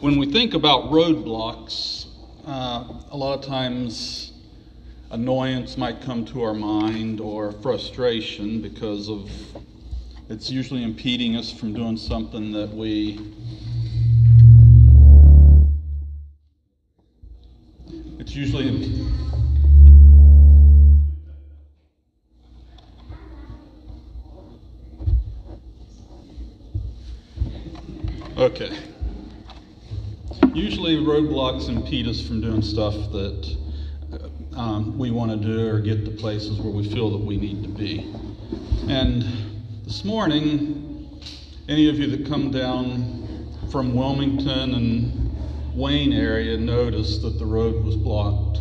when we think about roadblocks, uh, a lot of times annoyance might come to our mind or frustration because of it's usually impeding us from doing something that we it's usually imp- okay usually roadblocks impede us from doing stuff that um, we want to do or get to places where we feel that we need to be. And this morning, any of you that come down from Wilmington and Wayne area noticed that the road was blocked.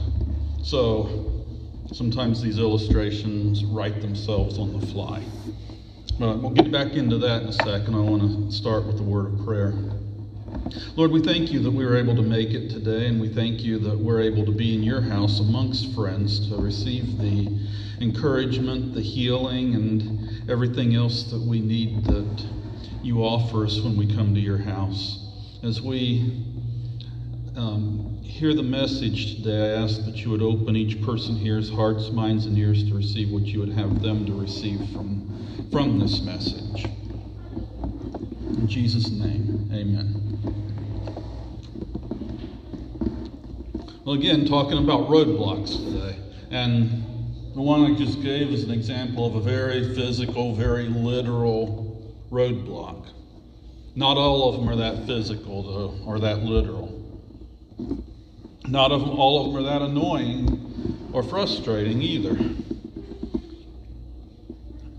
So sometimes these illustrations write themselves on the fly. But we'll get back into that in a second. I want to start with a word of prayer. Lord, we thank you that we were able to make it today, and we thank you that we're able to be in your house amongst friends to receive the encouragement, the healing, and everything else that we need that you offer us when we come to your house. As we um, hear the message today, I ask that you would open each person here's hearts, minds, and ears to receive what you would have them to receive from, from this message. In Jesus' name, amen. Well, again, talking about roadblocks today. And the one I just gave is an example of a very physical, very literal roadblock. Not all of them are that physical, though, or that literal. Not of them, all of them are that annoying or frustrating either.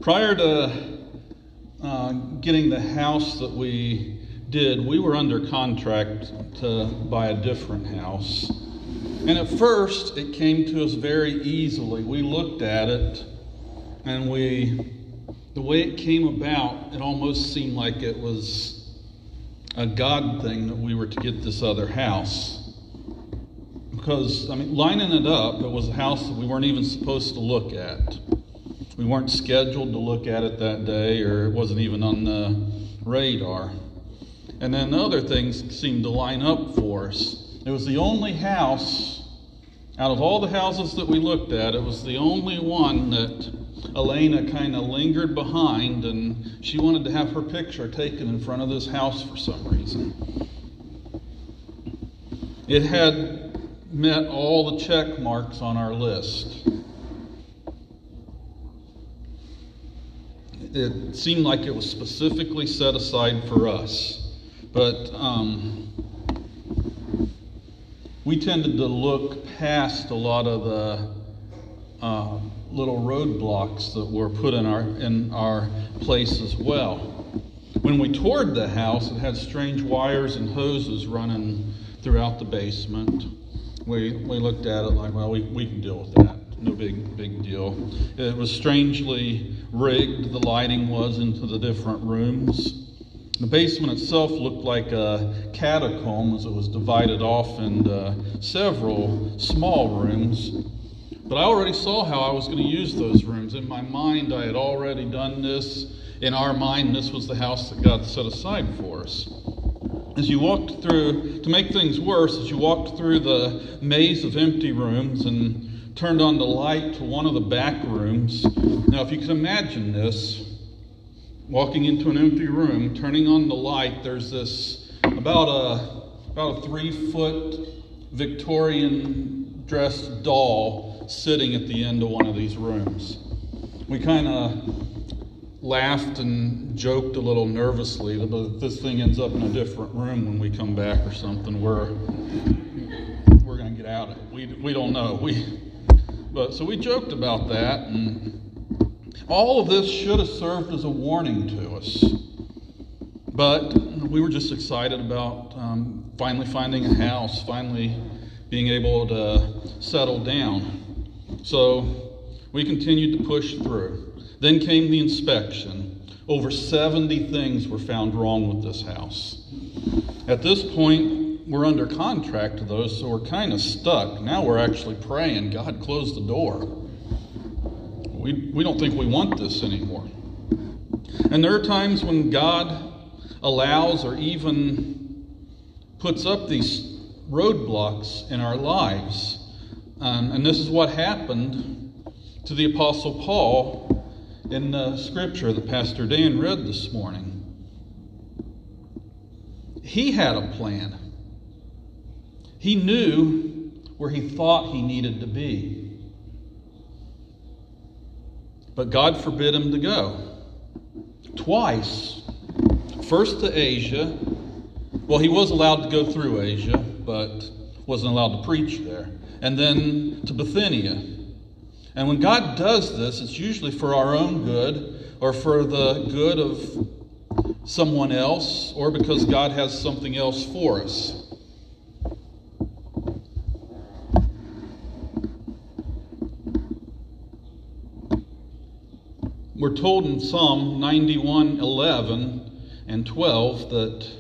Prior to uh, getting the house that we did, we were under contract to buy a different house. And at first, it came to us very easily. We looked at it, and we, the way it came about, it almost seemed like it was a God thing that we were to get this other house. Because, I mean, lining it up, it was a house that we weren't even supposed to look at. We weren't scheduled to look at it that day, or it wasn't even on the radar. And then other things seemed to line up for us. It was the only house, out of all the houses that we looked at, it was the only one that Elena kind of lingered behind and she wanted to have her picture taken in front of this house for some reason. It had met all the check marks on our list. It seemed like it was specifically set aside for us. But um, we tended to look past a lot of the uh, little roadblocks that were put in our in our place as well. When we toured the house, it had strange wires and hoses running throughout the basement. We we looked at it like, well, we, we can deal with that. No big big deal. It was strangely rigged. The lighting was into the different rooms. The basement itself looked like a catacomb as it was divided off into uh, several small rooms. But I already saw how I was going to use those rooms. In my mind, I had already done this. In our mind, this was the house that God set aside for us. As you walked through, to make things worse, as you walked through the maze of empty rooms and turned on the light to one of the back rooms. Now, if you can imagine this, walking into an empty room, turning on the light, there's this about a about a three foot Victorian dressed doll sitting at the end of one of these rooms. We kind of laughed and joked a little nervously that this thing ends up in a different room when we come back or something, we're we're to get out of it. We, we don't know. We but so we joked about that and all of this should have served as a warning to us. But we were just excited about um, finally finding a house, finally being able to settle down. So we continued to push through. Then came the inspection. Over 70 things were found wrong with this house. At this point, we're under contract to those, so we're kind of stuck. Now we're actually praying, God, close the door. We, we don't think we want this anymore. And there are times when God allows or even puts up these roadblocks in our lives. Um, and this is what happened to the Apostle Paul in the scripture that Pastor Dan read this morning. He had a plan, he knew where he thought he needed to be. But God forbid him to go. Twice. First to Asia. Well, he was allowed to go through Asia, but wasn't allowed to preach there. And then to Bithynia. And when God does this, it's usually for our own good or for the good of someone else or because God has something else for us. We're told in Psalm 91 11 and 12 that,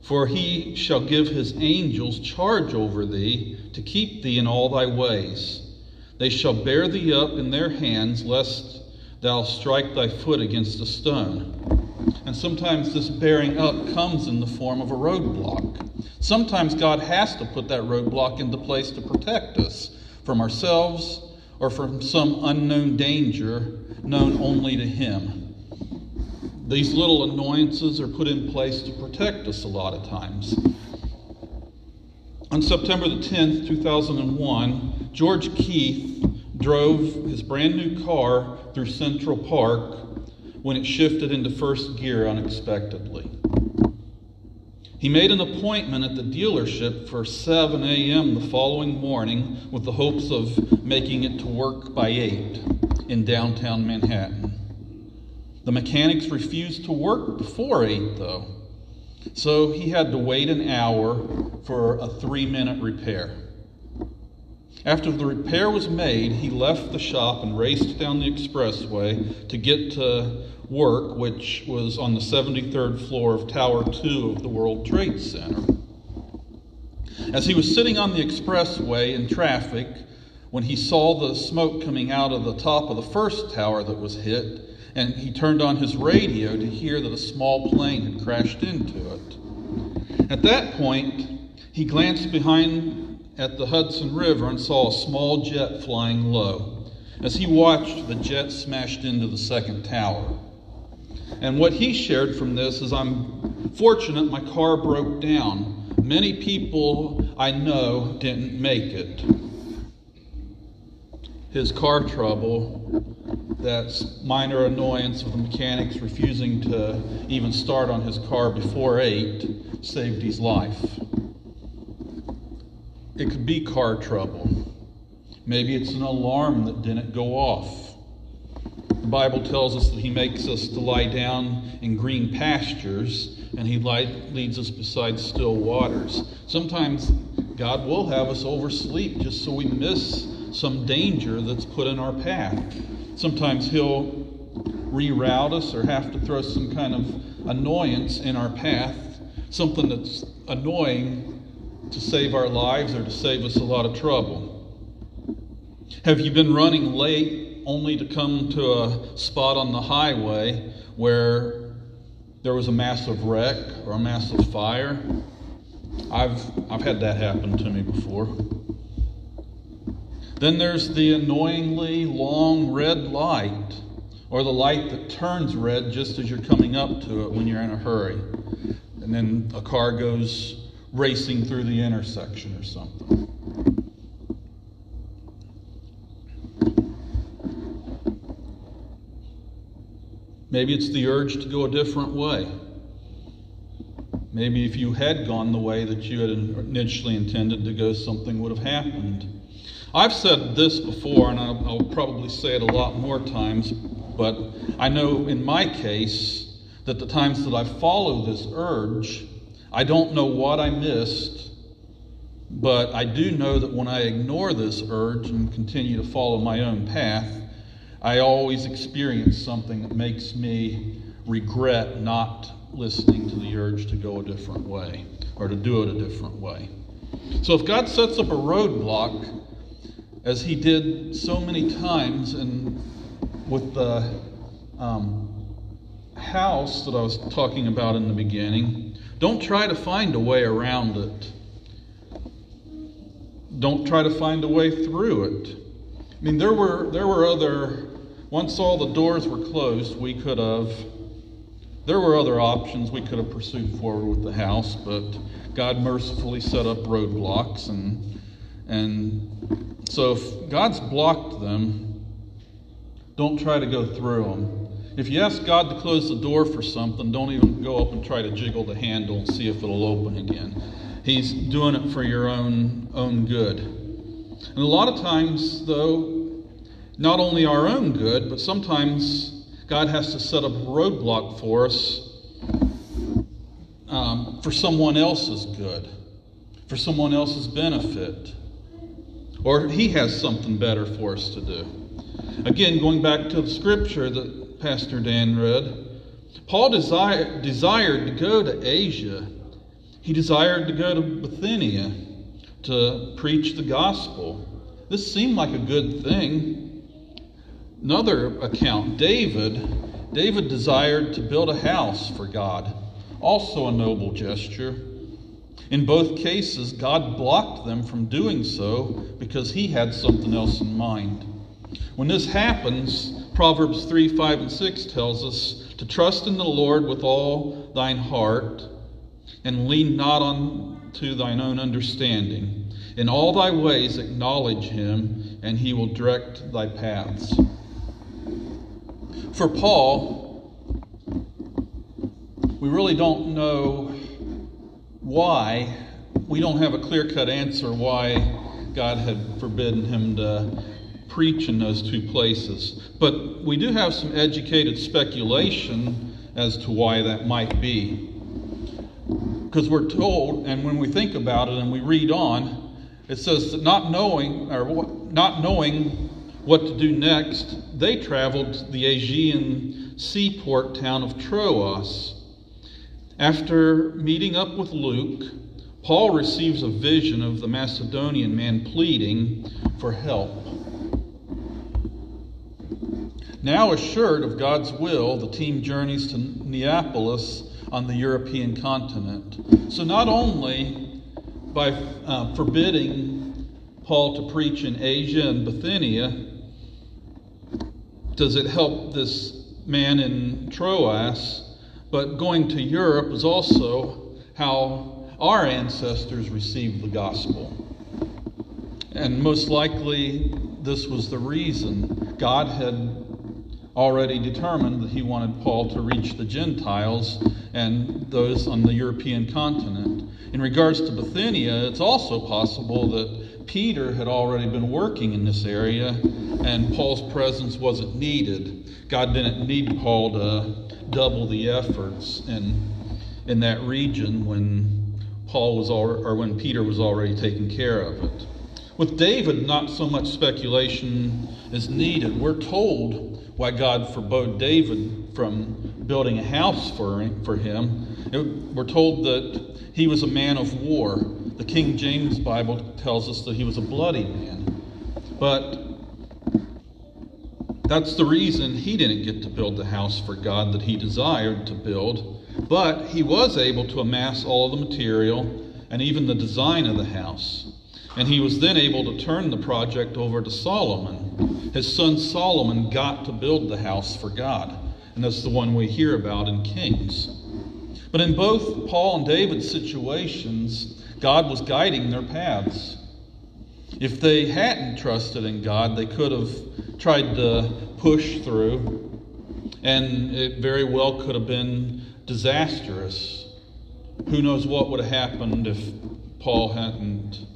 For he shall give his angels charge over thee to keep thee in all thy ways. They shall bear thee up in their hands, lest thou strike thy foot against a stone. And sometimes this bearing up comes in the form of a roadblock. Sometimes God has to put that roadblock into place to protect us from ourselves or from some unknown danger known only to Him. These little annoyances are put in place to protect us a lot of times. On September the 10th, 2001, George Keith drove his brand new car through Central Park when it shifted into first gear unexpectedly. He made an appointment at the dealership for 7 a.m. the following morning with the hopes of making it to work by 8 in downtown Manhattan. The mechanics refused to work before 8, though, so he had to wait an hour for a three minute repair. After the repair was made, he left the shop and raced down the expressway to get to work, which was on the 73rd floor of Tower 2 of the World Trade Center. As he was sitting on the expressway in traffic, when he saw the smoke coming out of the top of the first tower that was hit, and he turned on his radio to hear that a small plane had crashed into it. At that point, he glanced behind at the Hudson River and saw a small jet flying low. As he watched, the jet smashed into the second tower. And what he shared from this is I'm fortunate my car broke down. Many people I know didn't make it. His car trouble, that minor annoyance of the mechanics refusing to even start on his car before 8, saved his life. It could be car trouble. Maybe it's an alarm that didn't go off. The Bible tells us that He makes us to lie down in green pastures and He leads us beside still waters. Sometimes God will have us oversleep just so we miss some danger that's put in our path. Sometimes He'll reroute us or have to throw some kind of annoyance in our path, something that's annoying to save our lives or to save us a lot of trouble. Have you been running late only to come to a spot on the highway where there was a massive wreck or a massive fire. I've, I've had that happen to me before. Then there's the annoyingly long red light, or the light that turns red just as you're coming up to it when you're in a hurry. And then a car goes racing through the intersection or something. Maybe it's the urge to go a different way. Maybe if you had gone the way that you had initially intended to go, something would have happened. I've said this before, and I'll, I'll probably say it a lot more times, but I know in my case that the times that I follow this urge, I don't know what I missed, but I do know that when I ignore this urge and continue to follow my own path, I always experience something that makes me regret not listening to the urge to go a different way or to do it a different way. So if God sets up a roadblock, as He did so many times, and with the um, house that I was talking about in the beginning, Don't try to find a way around it. Don't try to find a way through it. I mean, there were there were other. Once all the doors were closed, we could have. There were other options we could have pursued forward with the house, but God mercifully set up roadblocks, and and so if God's blocked them, don't try to go through them. If you ask God to close the door for something, don't even go up and try to jiggle the handle and see if it'll open again. He's doing it for your own own good. And a lot of times, though, not only our own good, but sometimes God has to set up a roadblock for us um, for someone else's good, for someone else's benefit, or He has something better for us to do. Again, going back to the scripture that Pastor Dan read, Paul desired, desired to go to Asia. He desired to go to Bithynia to preach the gospel. This seemed like a good thing. Another account, David, David desired to build a house for God also a noble gesture. In both cases, God blocked them from doing so because he had something else in mind. When this happens, Proverbs 3 5 and 6 tells us to trust in the Lord with all thine heart and lean not on to thine own understanding. In all thy ways acknowledge him, and he will direct thy paths. For Paul, we really don't know why. We don't have a clear cut answer why God had forbidden him to preach in those two places. But we do have some educated speculation as to why that might be. Because we're told, and when we think about it and we read on, it says that not knowing or not knowing what to do next, they traveled the Aegean seaport town of Troas. After meeting up with Luke, Paul receives a vision of the Macedonian man pleading for help. Now assured of God's will, the team journeys to Neapolis on the European continent. So, not only by uh, forbidding Paul to preach in Asia and Bithynia, does it help this man in Troas but going to Europe is also how our ancestors received the gospel. And most likely, this was the reason. God had already determined that he wanted Paul to reach the Gentiles and those on the European continent. In regards to Bithynia, it's also possible that Peter had already been working in this area and Paul's presence wasn't needed. God didn't need Paul to double the efforts in in that region when Paul was al- or when Peter was already taking care of it. With David, not so much speculation is needed. We're told why God forbade David from building a house for him. For him. It, we're told that he was a man of war. The King James Bible tells us that he was a bloody man. But that's the reason he didn't get to build the house for God that he desired to build, but he was able to amass all of the material and even the design of the house. And he was then able to turn the project over to Solomon. His son Solomon got to build the house for God, and that's the one we hear about in Kings. But in both Paul and David's situations, God was guiding their paths. If they hadn't trusted in God, they could have tried to push through, and it very well could have been disastrous. Who knows what would have happened if Paul hadn't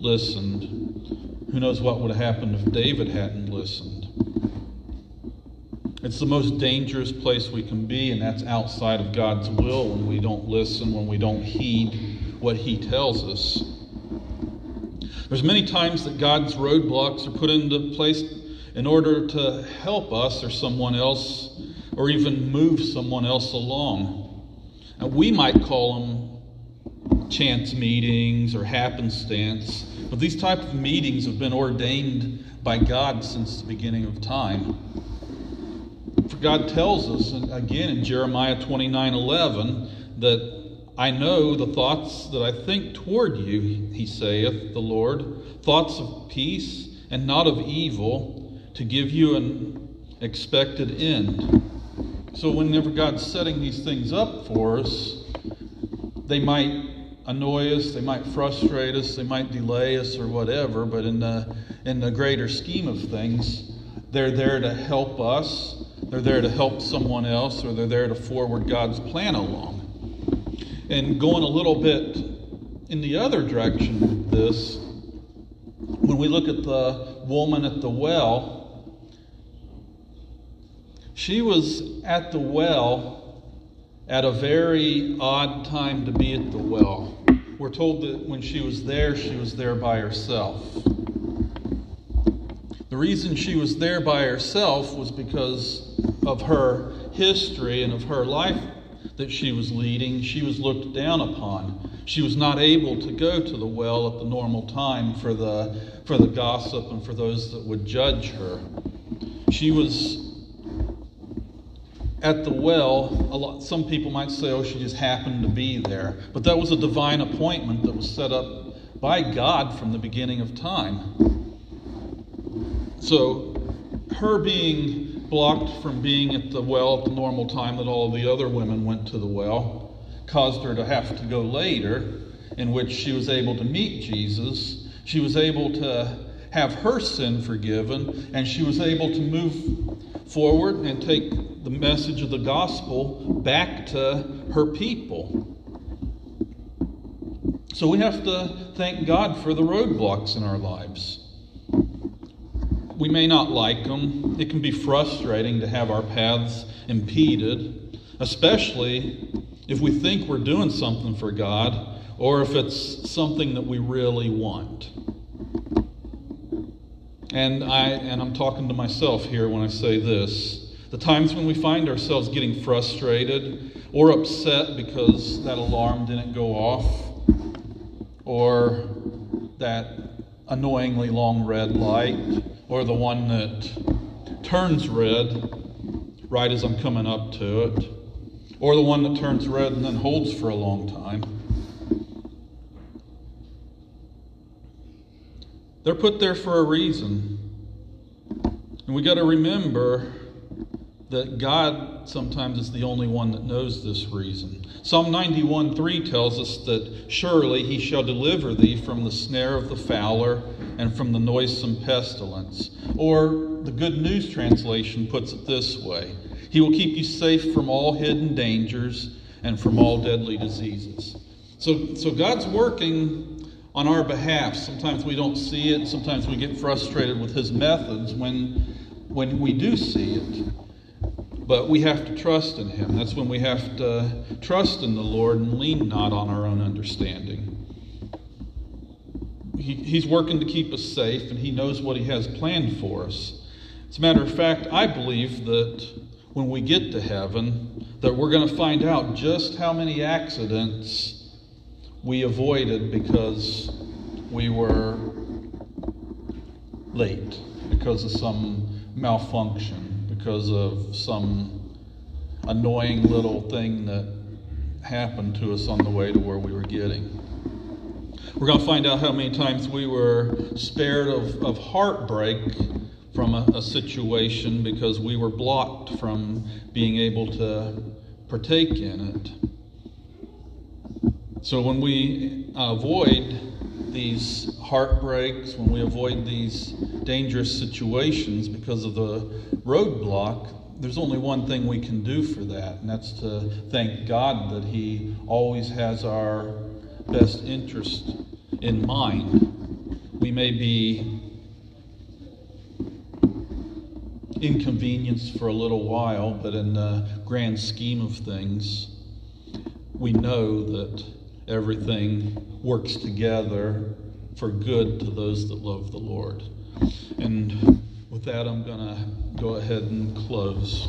listened? Who knows what would have happened if David hadn't listened? It's the most dangerous place we can be, and that's outside of God's will when we don't listen, when we don't heed what He tells us. There's many times that God's roadblocks are put into place in order to help us or someone else or even move someone else along. And we might call them chance meetings or happenstance, but these type of meetings have been ordained by God since the beginning of time. For God tells us again in Jeremiah 29 11 that I know the thoughts that I think toward you, he saith, the Lord, thoughts of peace and not of evil, to give you an expected end. So, whenever God's setting these things up for us, they might annoy us, they might frustrate us, they might delay us, or whatever, but in the, in the greater scheme of things, they're there to help us, they're there to help someone else, or they're there to forward God's plan along. And going a little bit in the other direction this, when we look at the woman at the well, she was at the well at a very odd time to be at the well. We're told that when she was there, she was there by herself. The reason she was there by herself was because of her history and of her life that she was leading. She was looked down upon. She was not able to go to the well at the normal time for the, for the gossip and for those that would judge her. She was at the well, a lot, some people might say, oh, she just happened to be there. But that was a divine appointment that was set up by God from the beginning of time. So, her being blocked from being at the well at the normal time that all the other women went to the well caused her to have to go later, in which she was able to meet Jesus. She was able to have her sin forgiven, and she was able to move forward and take the message of the gospel back to her people. So we have to thank God for the roadblocks in our lives. We may not like them. It can be frustrating to have our paths impeded, especially if we think we're doing something for God or if it's something that we really want. And I and I'm talking to myself here when I say this. The times when we find ourselves getting frustrated or upset because that alarm didn't go off or that annoyingly long red light or the one that turns red right as I'm coming up to it or the one that turns red and then holds for a long time. They're put there for a reason. And we got to remember that God sometimes is the only one that knows this reason. Psalm 91 3 tells us that surely he shall deliver thee from the snare of the fowler and from the noisome pestilence. Or the Good News translation puts it this way He will keep you safe from all hidden dangers and from all deadly diseases. So, so God's working on our behalf. Sometimes we don't see it, sometimes we get frustrated with his methods when, when we do see it. But we have to trust in Him. That's when we have to trust in the Lord and lean not on our own understanding. He, he's working to keep us safe, and He knows what He has planned for us. As a matter of fact, I believe that when we get to heaven, that we're going to find out just how many accidents we avoided because we were late, because of some malfunction because of some annoying little thing that happened to us on the way to where we were getting. We're going to find out how many times we were spared of, of heartbreak from a, a situation because we were blocked from being able to partake in it. So when we avoid these heartbreaks, when we avoid these dangerous situations because of the roadblock, there's only one thing we can do for that, and that's to thank God that He always has our best interest in mind. We may be inconvenienced for a little while, but in the grand scheme of things, we know that everything works together for good to those that love the Lord. And with that, I'm going to go ahead and close.